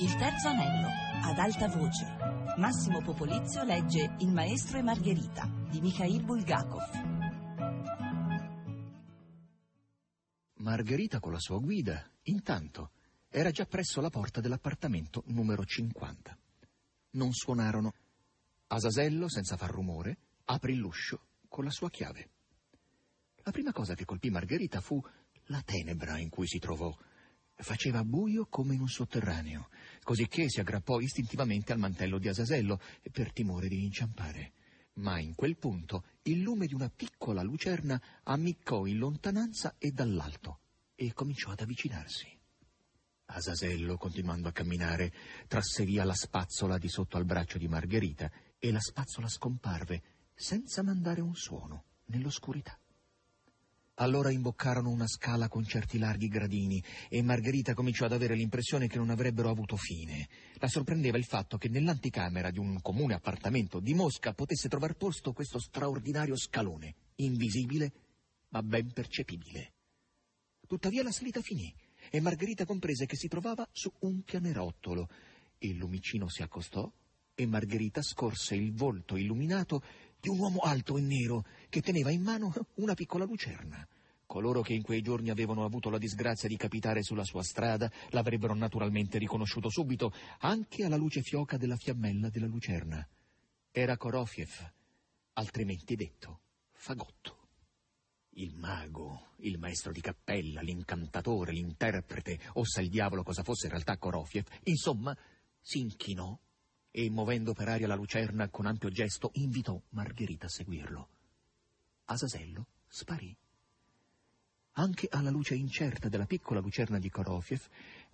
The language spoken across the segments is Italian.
Il terzo anello, ad alta voce. Massimo Popolizio legge Il maestro e Margherita di Mikhail Bulgakov. Margherita con la sua guida, intanto, era già presso la porta dell'appartamento numero 50. Non suonarono. Asasello, senza far rumore, aprì l'uscio con la sua chiave. La prima cosa che colpì Margherita fu la tenebra in cui si trovò. Faceva buio come in un sotterraneo, cosicché si aggrappò istintivamente al mantello di Asasello per timore di inciampare. Ma in quel punto il lume di una piccola lucerna ammiccò in lontananza e dall'alto e cominciò ad avvicinarsi. Asasello, continuando a camminare, trasse via la spazzola di sotto al braccio di Margherita e la spazzola scomparve senza mandare un suono nell'oscurità. Allora imboccarono una scala con certi larghi gradini e Margherita cominciò ad avere l'impressione che non avrebbero avuto fine. La sorprendeva il fatto che nell'anticamera di un comune appartamento di Mosca potesse trovar posto questo straordinario scalone, invisibile ma ben percepibile. Tuttavia la salita finì e Margherita comprese che si trovava su un pianerottolo. Il lumicino si accostò e Margherita scorse il volto illuminato di un uomo alto e nero che teneva in mano una piccola lucerna. Coloro che in quei giorni avevano avuto la disgrazia di capitare sulla sua strada l'avrebbero naturalmente riconosciuto subito, anche alla luce fioca della fiammella della lucerna. Era Korofiev, altrimenti detto Fagotto. Il mago, il maestro di cappella, l'incantatore, l'interprete, o sa il diavolo cosa fosse in realtà Korofiev, insomma, si inchinò e, muovendo per aria la lucerna con ampio gesto, invitò Margherita a seguirlo. Asasello sparì. Anche alla luce incerta della piccola lucerna di Korofiev,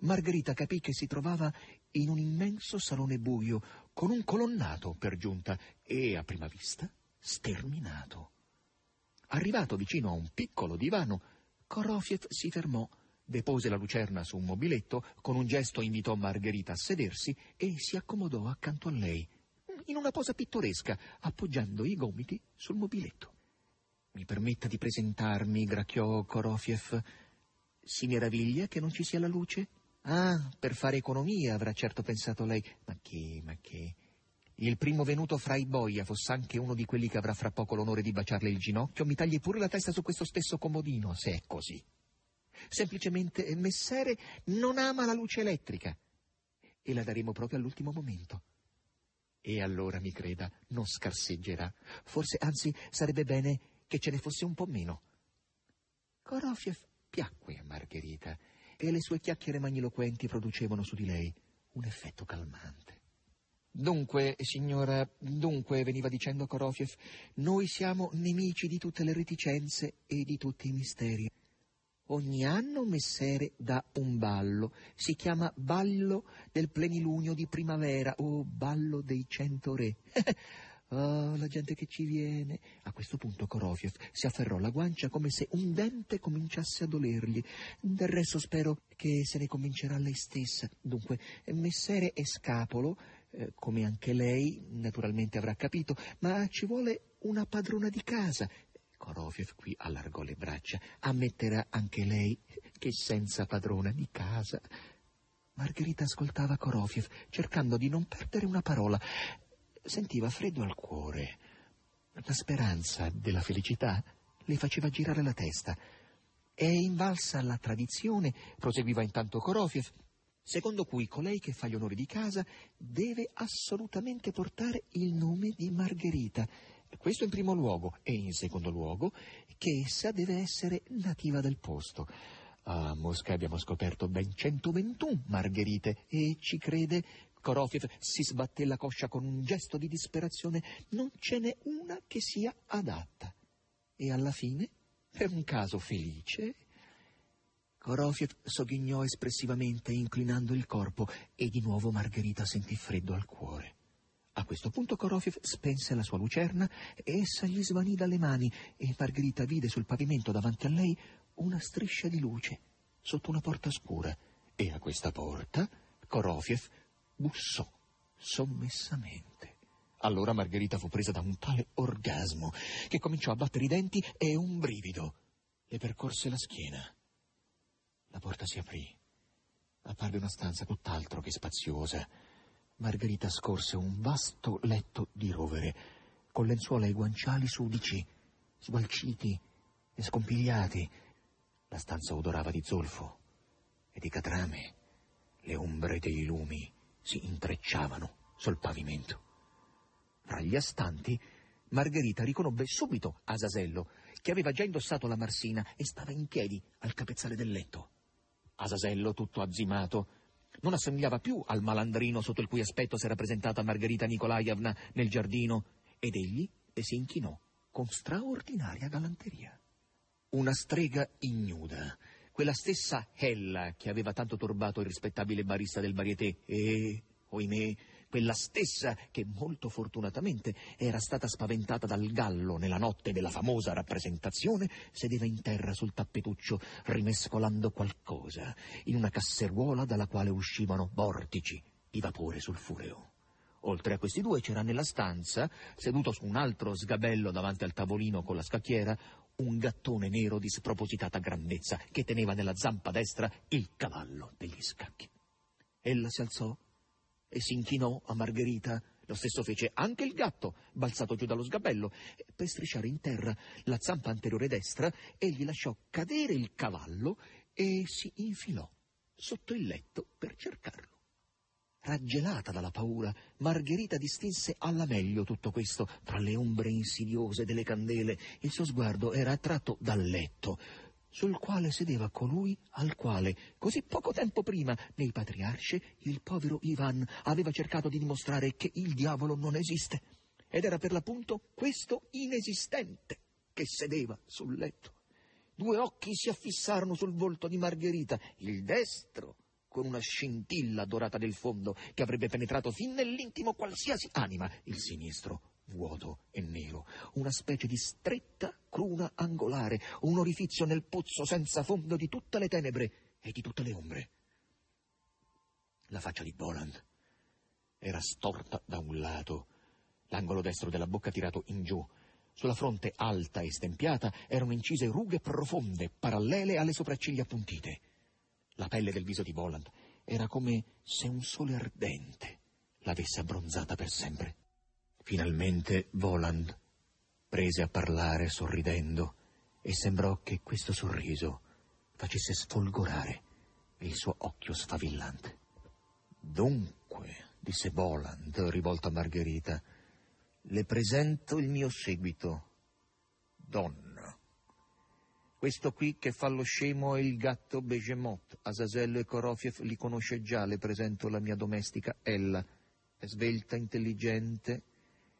Margherita capì che si trovava in un immenso salone buio, con un colonnato per giunta e, a prima vista, sterminato. Arrivato vicino a un piccolo divano, Korofiev si fermò, depose la lucerna su un mobiletto, con un gesto invitò Margherita a sedersi e si accomodò accanto a lei, in una posa pittoresca, appoggiando i gomiti sul mobiletto. Mi permetta di presentarmi, gracchiò Korofiev. Si meraviglia che non ci sia la luce? Ah, per fare economia, avrà certo pensato lei. Ma che, ma che... Il primo venuto fra i boia fosse anche uno di quelli che avrà fra poco l'onore di baciarle il ginocchio, mi tagli pure la testa su questo stesso comodino, se è così. Semplicemente Messere non ama la luce elettrica e la daremo proprio all'ultimo momento. E allora, mi creda, non scarseggerà. Forse, anzi, sarebbe bene che ce ne fosse un po' meno. Korofiev piacque a Margherita e le sue chiacchiere magniloquenti producevano su di lei un effetto calmante. Dunque, signora, dunque, veniva dicendo Korofiev, noi siamo nemici di tutte le reticenze e di tutti i misteri. Ogni anno Messere dà un ballo, si chiama ballo del plenilunio di primavera o ballo dei cento re. Oh, la gente che ci viene. A questo punto Korofiev si afferrò la guancia come se un dente cominciasse a dolergli. Del resto spero che se ne convincerà lei stessa. Dunque, Messere è scapolo, eh, come anche lei naturalmente avrà capito, ma ci vuole una padrona di casa. Korofiev qui allargò le braccia. Ammetterà anche lei che senza padrona di casa. Margherita ascoltava Korofiev, cercando di non perdere una parola sentiva freddo al cuore. La speranza della felicità le faceva girare la testa. È invalsa la tradizione, proseguiva intanto Korofiev, secondo cui colei che fa gli onori di casa deve assolutamente portare il nome di Margherita. Questo in primo luogo e in secondo luogo che essa deve essere nativa del posto. A Mosca abbiamo scoperto ben 121 Margherite e ci crede Korofiev si sbatté la coscia con un gesto di disperazione. Non ce n'è una che sia adatta. E alla fine, per un caso felice, Korofiev sogghignò espressivamente, inclinando il corpo, e di nuovo Margherita sentì freddo al cuore. A questo punto Korofiev spense la sua lucerna e essa gli svanì dalle mani e Margherita vide sul pavimento davanti a lei una striscia di luce sotto una porta scura e a questa porta Korofiev bussò sommessamente. Allora Margherita fu presa da un tale orgasmo che cominciò a battere i denti e un brivido le percorse la schiena. La porta si aprì. Apparve una stanza tutt'altro che spaziosa. Margherita scorse un vasto letto di rovere, con lenzuola e guanciali sudici, sgualciti e scompigliati. La stanza odorava di zolfo e di catrame. Le ombre dei lumi si intrecciavano sul pavimento. Fra gli astanti, Margherita riconobbe subito Asasello, che aveva già indossato la marsina e stava in piedi al capezzale del letto. Asasello, tutto azzimato, non assomigliava più al malandrino sotto il cui aspetto si era presentata Margherita Nikolaevna nel giardino, ed egli le si inchinò con straordinaria galanteria. Una strega ignuda, quella stessa Hella che aveva tanto turbato il rispettabile barista del varieté e, oimè, quella stessa che molto fortunatamente era stata spaventata dal gallo nella notte della famosa rappresentazione, sedeva in terra sul tappetuccio rimescolando qualcosa in una casseruola dalla quale uscivano vortici di vapore sulfureo. Oltre a questi due c'era nella stanza, seduto su un altro sgabello davanti al tavolino con la scacchiera, un gattone nero di spropositata grandezza che teneva nella zampa destra il cavallo degli scacchi. Ella si alzò e si inchinò a Margherita. Lo stesso fece anche il gatto, balzato giù dallo sgabello. Per strisciare in terra la zampa anteriore destra, egli lasciò cadere il cavallo e si infilò sotto il letto per cercarlo. Raggelata dalla paura, Margherita distinse alla meglio tutto questo tra le ombre insidiose delle candele. Il suo sguardo era attratto dal letto, sul quale sedeva colui al quale, così poco tempo prima, nei patriarci, il povero Ivan aveva cercato di dimostrare che il diavolo non esiste. Ed era per l'appunto questo inesistente che sedeva sul letto. Due occhi si affissarono sul volto di Margherita, il destro con una scintilla dorata del fondo che avrebbe penetrato fin nell'intimo qualsiasi anima, il sinistro vuoto e nero, una specie di stretta cruna angolare, un orifizio nel pozzo senza fondo di tutte le tenebre e di tutte le ombre. La faccia di Boland era storta da un lato, l'angolo destro della bocca tirato in giù. Sulla fronte alta e stempiata erano incise rughe profonde, parallele alle sopracciglia appuntite. La pelle del viso di Boland era come se un sole ardente l'avesse abbronzata per sempre. Finalmente Voland prese a parlare sorridendo e sembrò che questo sorriso facesse sfolgorare il suo occhio sfavillante. Dunque, disse Voland, rivolto a Margherita, le presento il mio seguito. Donna. Questo qui che fa lo scemo è il gatto Begemot. Asasello e Korofiev li conosce già, le presento la mia domestica Ella. È svelta, intelligente,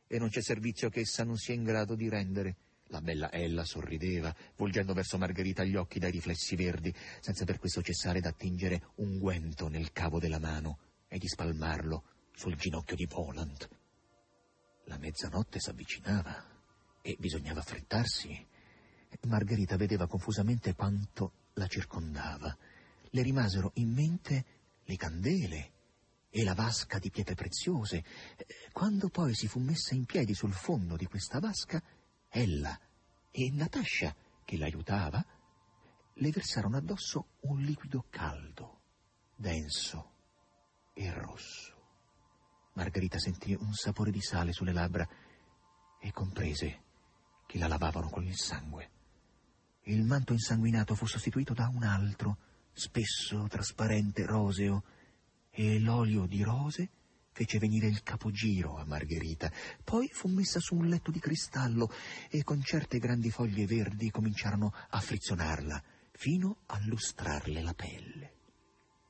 e non c'è servizio che essa non sia in grado di rendere. La bella Ella sorrideva, volgendo verso Margherita gli occhi dai riflessi verdi, senza per questo cessare d'attingere un guento nel cavo della mano e di spalmarlo sul ginocchio di Voland. La mezzanotte s'avvicinava e bisognava affrettarsi. Margherita vedeva confusamente quanto la circondava. Le rimasero in mente le candele e la vasca di pietre preziose. Quando poi si fu messa in piedi sul fondo di questa vasca, ella e Natascia, che l'aiutava, le versarono addosso un liquido caldo, denso e rosso. Margherita sentì un sapore di sale sulle labbra e comprese che la lavavano con il sangue. Il manto insanguinato fu sostituito da un altro, spesso, trasparente, roseo, e l'olio di rose fece venire il capogiro a Margherita. Poi fu messa su un letto di cristallo e con certe grandi foglie verdi cominciarono a frizzonarla fino a lustrarle la pelle.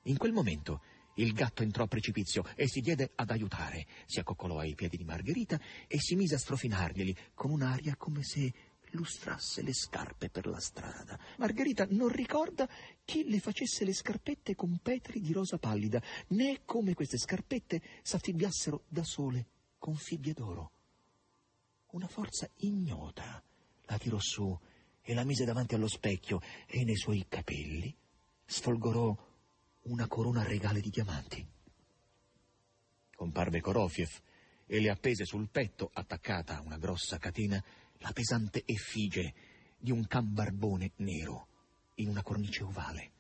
In quel momento il gatto entrò a precipizio e si diede ad aiutare. Si accoccolò ai piedi di Margherita e si mise a strofinarglieli con un'aria come se lustrasse le scarpe per la strada. Margherita non ricorda chi le facesse le scarpette con petri di rosa pallida, né come queste scarpette s'affibbiassero da sole con fibbie d'oro. Una forza ignota la tirò su e la mise davanti allo specchio e nei suoi capelli sfolgorò una corona regale di diamanti. Comparve Korofiev e le appese sul petto, attaccata a una grossa catena, la pesante effigie di un can barbone nero in una cornice ovale.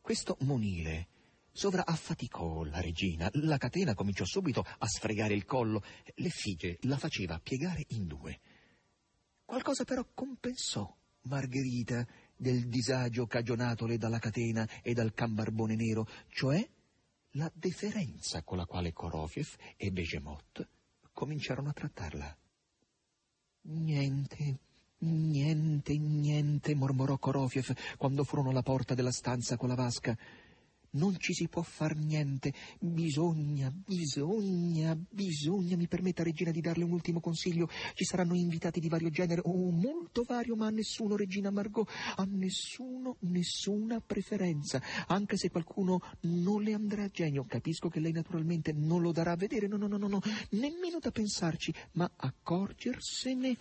Questo monile Sovraaffaticò la regina. La catena cominciò subito a sfregare il collo. L'effigie la faceva piegare in due. Qualcosa però compensò Margherita del disagio cagionatole dalla catena e dal cambarbone nero, cioè la deferenza con la quale Korofiev e Begemot cominciarono a trattarla. Niente, niente, niente, mormorò Korofiev quando furono alla porta della stanza con la vasca. Non ci si può far niente. Bisogna, bisogna, bisogna. Mi permetta, regina, di darle un ultimo consiglio. Ci saranno invitati di vario genere, oh, molto vario, ma a nessuno, regina Margot, a nessuno, nessuna preferenza. Anche se qualcuno non le andrà a genio. Capisco che lei naturalmente non lo darà a vedere. No, no, no, no, no. Nemmeno da pensarci, ma accorgersene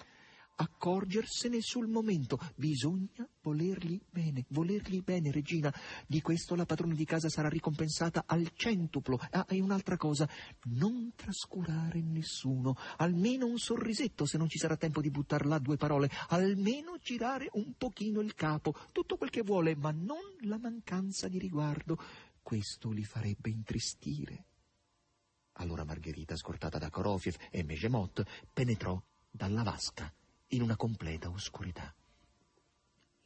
accorgersene sul momento. Bisogna volergli bene, volergli bene, regina. Di questo la padrona di casa sarà ricompensata al centuplo. Ah, e un'altra cosa, non trascurare nessuno, almeno un sorrisetto se non ci sarà tempo di buttar là due parole, almeno girare un pochino il capo, tutto quel che vuole, ma non la mancanza di riguardo. Questo li farebbe intristire. Allora Margherita, scortata da Korofiev e Megemot, penetrò dalla vasca in una completa oscurità.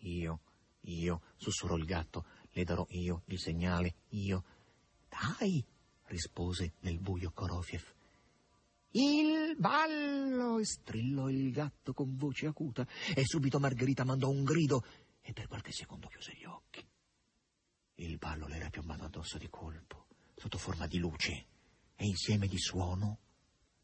Io, io, sussurrò il gatto, le darò io il segnale, io. Dai, rispose nel buio Korofiev. Il ballo! strillò il gatto con voce acuta e subito Margherita mandò un grido e per qualche secondo chiuse gli occhi. Il ballo le era piombato addosso di colpo, sotto forma di luce e insieme di suono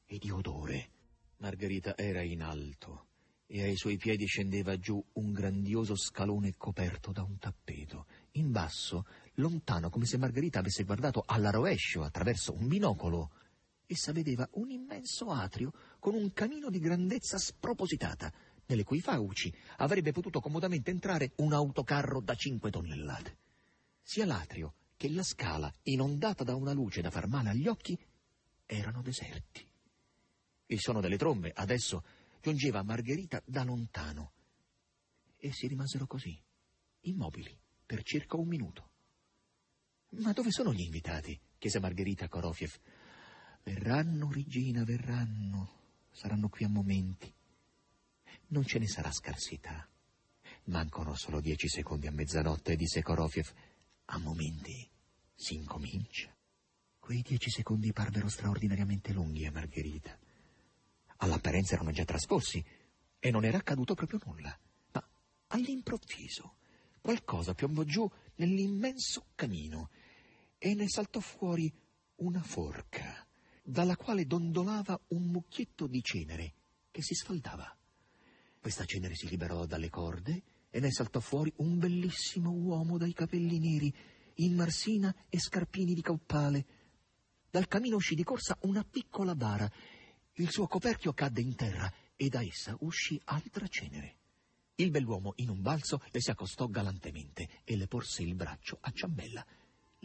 e di odore. Margherita era in alto e ai suoi piedi scendeva giù un grandioso scalone coperto da un tappeto. In basso, lontano, come se Margherita avesse guardato alla rovescio attraverso un binocolo, essa vedeva un immenso atrio con un camino di grandezza spropositata, nelle cui fauci avrebbe potuto comodamente entrare un autocarro da cinque tonnellate. Sia l'atrio che la scala, inondata da una luce da far male agli occhi, erano deserti. Il suono delle trombe adesso giungeva Margherita da lontano. E si rimasero così, immobili, per circa un minuto. Ma dove sono gli invitati? chiese Margherita a Korofiev. Verranno, regina, verranno. Saranno qui a momenti. Non ce ne sarà scarsità. Mancano solo dieci secondi a mezzanotte, disse Korofiev. A momenti si incomincia. Quei dieci secondi parvero straordinariamente lunghi a Margherita all'apparenza erano già trascorsi e non era accaduto proprio nulla. Ma all'improvviso qualcosa piombò giù nell'immenso camino e ne saltò fuori una forca, dalla quale dondolava un mucchietto di cenere che si sfaldava. Questa cenere si liberò dalle corde e ne saltò fuori un bellissimo uomo dai capelli neri, in marsina e scarpini di caupale. Dal camino uscì di corsa una piccola bara il suo coperchio cadde in terra e da essa uscì altra cenere. Il bell'uomo in un balzo le si accostò galantemente e le porse il braccio a ciambella.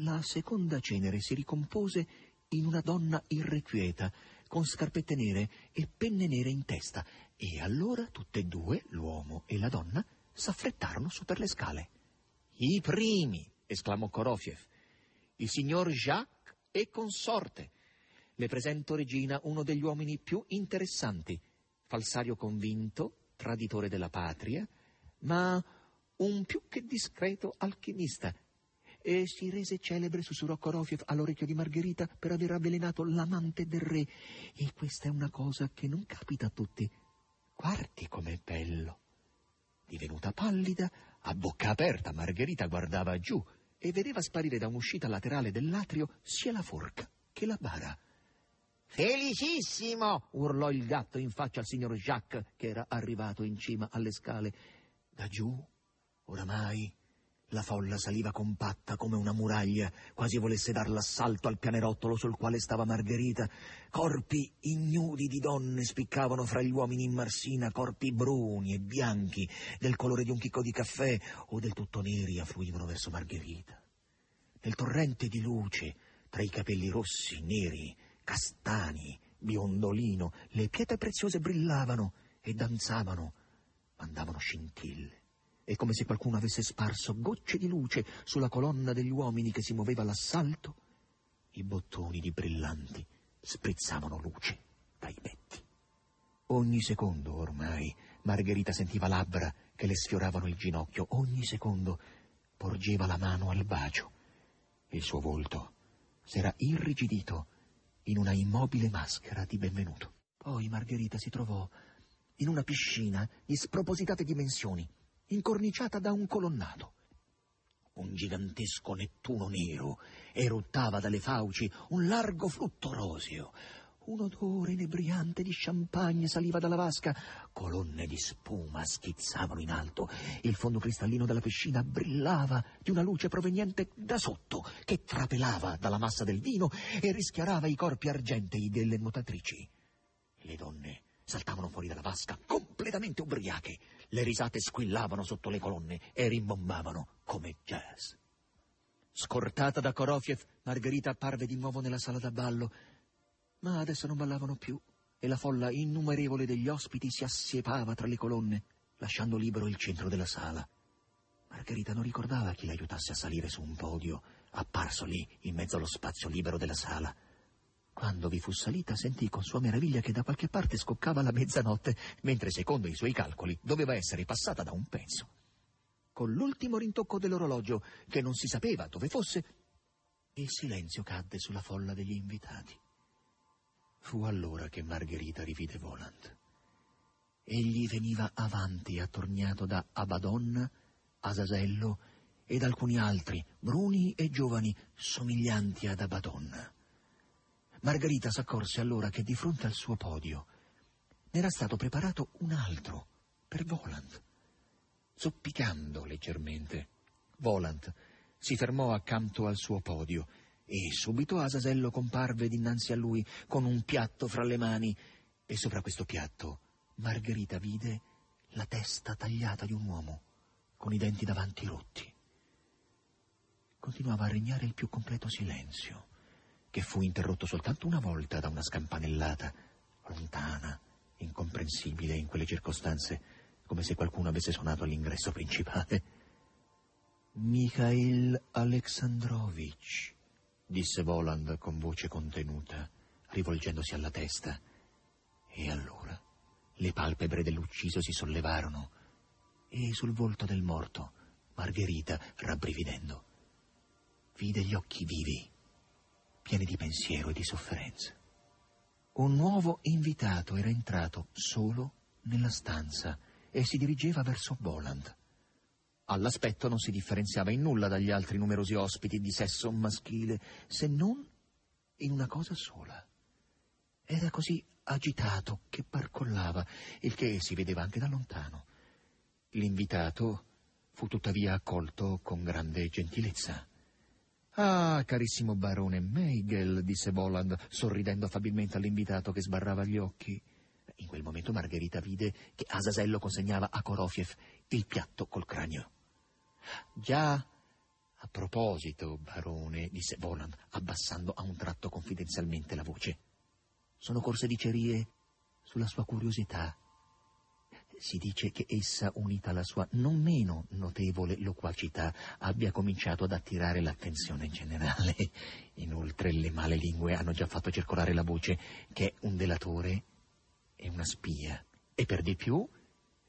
La seconda cenere si ricompose in una donna irrequieta, con scarpette nere e penne nere in testa, e allora tutte e due, l'uomo e la donna, s'affrettarono su per le scale. I primi, esclamò Korofiev, il signor Jacques e consorte. Le presento, regina, uno degli uomini più interessanti, falsario convinto, traditore della patria, ma un più che discreto alchimista. E si rese celebre, sussurrò Korofiev all'orecchio di Margherita, per aver avvelenato l'amante del re. E questa è una cosa che non capita a tutti. Guardi com'è bello. Divenuta pallida, a bocca aperta, Margherita guardava giù e vedeva sparire da un'uscita laterale dell'atrio sia la forca che la bara. Felicissimo! urlò il gatto in faccia al signor Jacques, che era arrivato in cima alle scale. Da giù, oramai, la folla saliva compatta come una muraglia, quasi volesse dar l'assalto al pianerottolo sul quale stava Margherita. Corpi ignudi di donne spiccavano fra gli uomini in marsina, corpi bruni e bianchi, del colore di un chicco di caffè o del tutto neri, affluivano verso Margherita. Nel torrente di luce, tra i capelli rossi, neri, castani, biondolino, le pietre preziose brillavano e danzavano, mandavano scintille. e come se qualcuno avesse sparso gocce di luce sulla colonna degli uomini che si muoveva all'assalto, i bottoni di brillanti sprizzavano luce dai petti. Ogni secondo ormai Margherita sentiva labbra che le sfioravano il ginocchio, ogni secondo porgeva la mano al bacio. Il suo volto s'era irrigidito in una immobile maschera di benvenuto. Poi Margherita si trovò in una piscina di spropositate dimensioni, incorniciata da un colonnato. Un gigantesco Nettuno nero eruttava dalle fauci un largo flutto roseo. Un odore inebriante di champagne saliva dalla vasca. Colonne di spuma schizzavano in alto. Il fondo cristallino della piscina brillava di una luce proveniente da sotto, che trapelava dalla massa del vino e rischiarava i corpi argentei delle nuotatrici. Le donne saltavano fuori dalla vasca, completamente ubriache. Le risate squillavano sotto le colonne e rimbombavano come jazz. Scortata da Korofiev, Margherita apparve di nuovo nella sala da ballo, ma adesso non ballavano più e la folla innumerevole degli ospiti si assiepava tra le colonne, lasciando libero il centro della sala. Margherita non ricordava chi l'aiutasse a salire su un podio, apparso lì in mezzo allo spazio libero della sala. Quando vi fu salita sentì con sua meraviglia che da qualche parte scoccava la mezzanotte, mentre secondo i suoi calcoli doveva essere passata da un pezzo. Con l'ultimo rintocco dell'orologio, che non si sapeva dove fosse, il silenzio cadde sulla folla degli invitati. Fu allora che Margherita rivide Voland. Egli veniva avanti, attorniato da Abaddon, Asasello ed alcuni altri, bruni e giovani, somiglianti ad Abaddon. Margherita s'accorse allora che di fronte al suo podio n'era stato preparato un altro per Voland. Zoppicando leggermente, Voland si fermò accanto al suo podio e subito Asasello comparve dinanzi a lui con un piatto fra le mani e sopra questo piatto Margherita vide la testa tagliata di un uomo con i denti davanti rotti. Continuava a regnare il più completo silenzio che fu interrotto soltanto una volta da una scampanellata, lontana, incomprensibile in quelle circostanze, come se qualcuno avesse suonato all'ingresso principale. Mikhail Alexandrovich, disse Voland con voce contenuta, rivolgendosi alla testa. E allora le palpebre dell'ucciso si sollevarono e sul volto del morto Margherita, rabbrividendo, vide gli occhi vivi pieni di pensiero e di sofferenza. Un nuovo invitato era entrato solo nella stanza e si dirigeva verso Boland. All'aspetto non si differenziava in nulla dagli altri numerosi ospiti di sesso maschile, se non in una cosa sola. Era così agitato che barcollava, il che si vedeva anche da lontano. L'invitato fu tuttavia accolto con grande gentilezza. Ah, carissimo barone Meigel, disse Boland, sorridendo affabilmente all'invitato che sbarrava gli occhi. In quel momento Margherita vide che Asasello consegnava a Korofiev il piatto col cranio. Già, a proposito, barone, disse Boland, abbassando a un tratto confidenzialmente la voce. Sono corse dicerie sulla sua curiosità si dice che essa, unita alla sua non meno notevole loquacità, abbia cominciato ad attirare l'attenzione generale. Inoltre le male lingue hanno già fatto circolare la voce che è un delatore e una spia. E per di più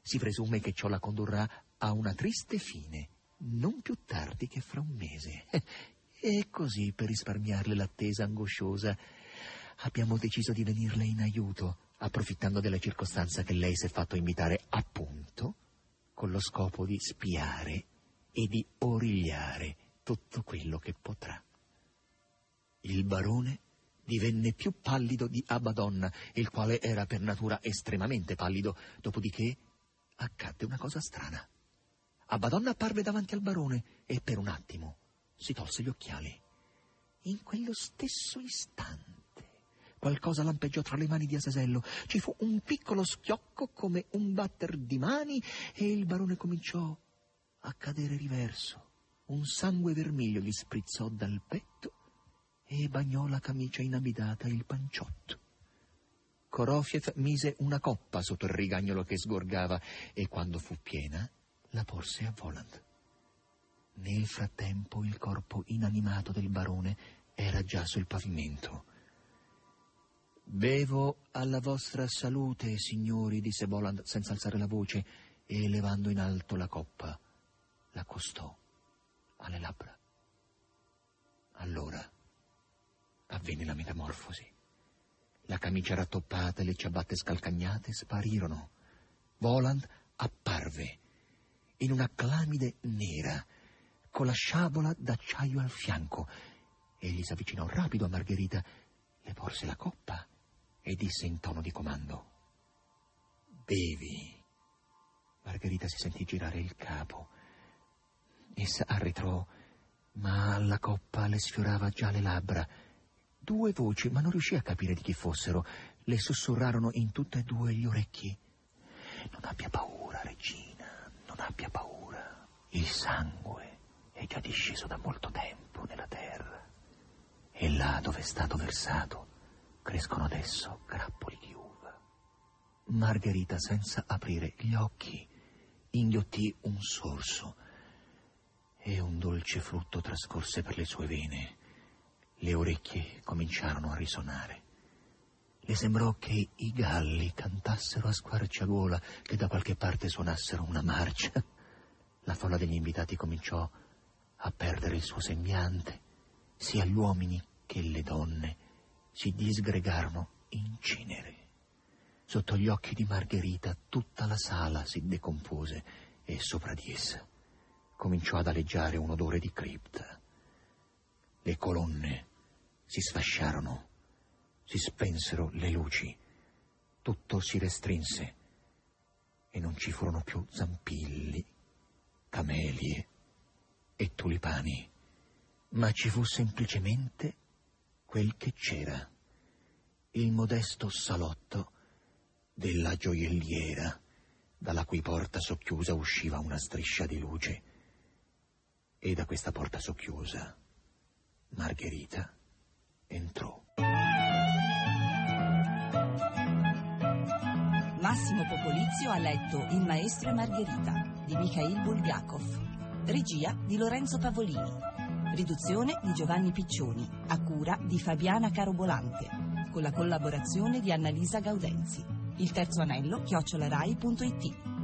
si presume che ciò la condurrà a una triste fine, non più tardi che fra un mese. E così, per risparmiarle l'attesa angosciosa, abbiamo deciso di venirle in aiuto approfittando della circostanza che lei si è fatto invitare appunto con lo scopo di spiare e di origliare tutto quello che potrà. Il barone divenne più pallido di Abaddon, il quale era per natura estremamente pallido, dopodiché accadde una cosa strana. Abaddon apparve davanti al barone e per un attimo si tolse gli occhiali. In quello stesso istante Qualcosa lampeggiò tra le mani di Asasello. Ci fu un piccolo schiocco come un batter di mani e il barone cominciò a cadere riverso. Un sangue vermiglio gli sprizzò dal petto e bagnò la camicia inabidata e il panciotto. Korofiev mise una coppa sotto il rigagnolo che sgorgava e quando fu piena la porse a Voland. Nel frattempo il corpo inanimato del barone era già sul pavimento. Bevo alla vostra salute, signori, disse Voland senza alzare la voce e levando in alto la coppa, l'accostò alle labbra. Allora avvenne la metamorfosi. La camicia rattoppata e le ciabatte scalcagnate sparirono. Voland apparve in una clamide nera, con la sciabola d'acciaio al fianco. Egli s'avvicinò rapido a Margherita, le porse la coppa e disse in tono di comando: Bevi. Margherita si sentì girare il capo. Essa arretrò, ma la coppa le sfiorava già le labbra. Due voci, ma non riuscì a capire di chi fossero, le sussurrarono in tutte e due gli orecchi. Non abbia paura, regina, abbia paura. Il sangue è già disceso da molto tempo nella terra. E là dove è stato versato crescono adesso grappoli di uva. Margherita, senza aprire gli occhi, inghiottì un sorso e un dolce flutto trascorse per le sue vene. Le orecchie cominciarono a risonare. Le sembrò che i galli cantassero a squarciagola, che da qualche parte suonassero una marcia. La folla degli invitati cominciò a perdere il suo sembiante, sia gli uomini che le donne si disgregarono in cenere. Sotto gli occhi di Margherita tutta la sala si decompose e sopra di essa cominciò ad aleggiare un odore di cripta. Le colonne si sfasciarono, si spensero le luci, tutto si restrinse e non ci furono più zampilli, camelie e tulipani, ma ci fu semplicemente quel che c'era, il modesto salotto della gioielliera, dalla cui porta socchiusa usciva una striscia di luce. E da questa porta socchiusa Margherita entrò. Massimo Popolizio ha letto Il maestro e Margherita di Mikhail Bulgakov, regia di Lorenzo Pavolini. Riduzione di Giovanni Piccioni, a cura di Fabiana Carobolante, con la collaborazione di Annalisa Gaudenzi. Il terzo anello, chiocciolarai.it.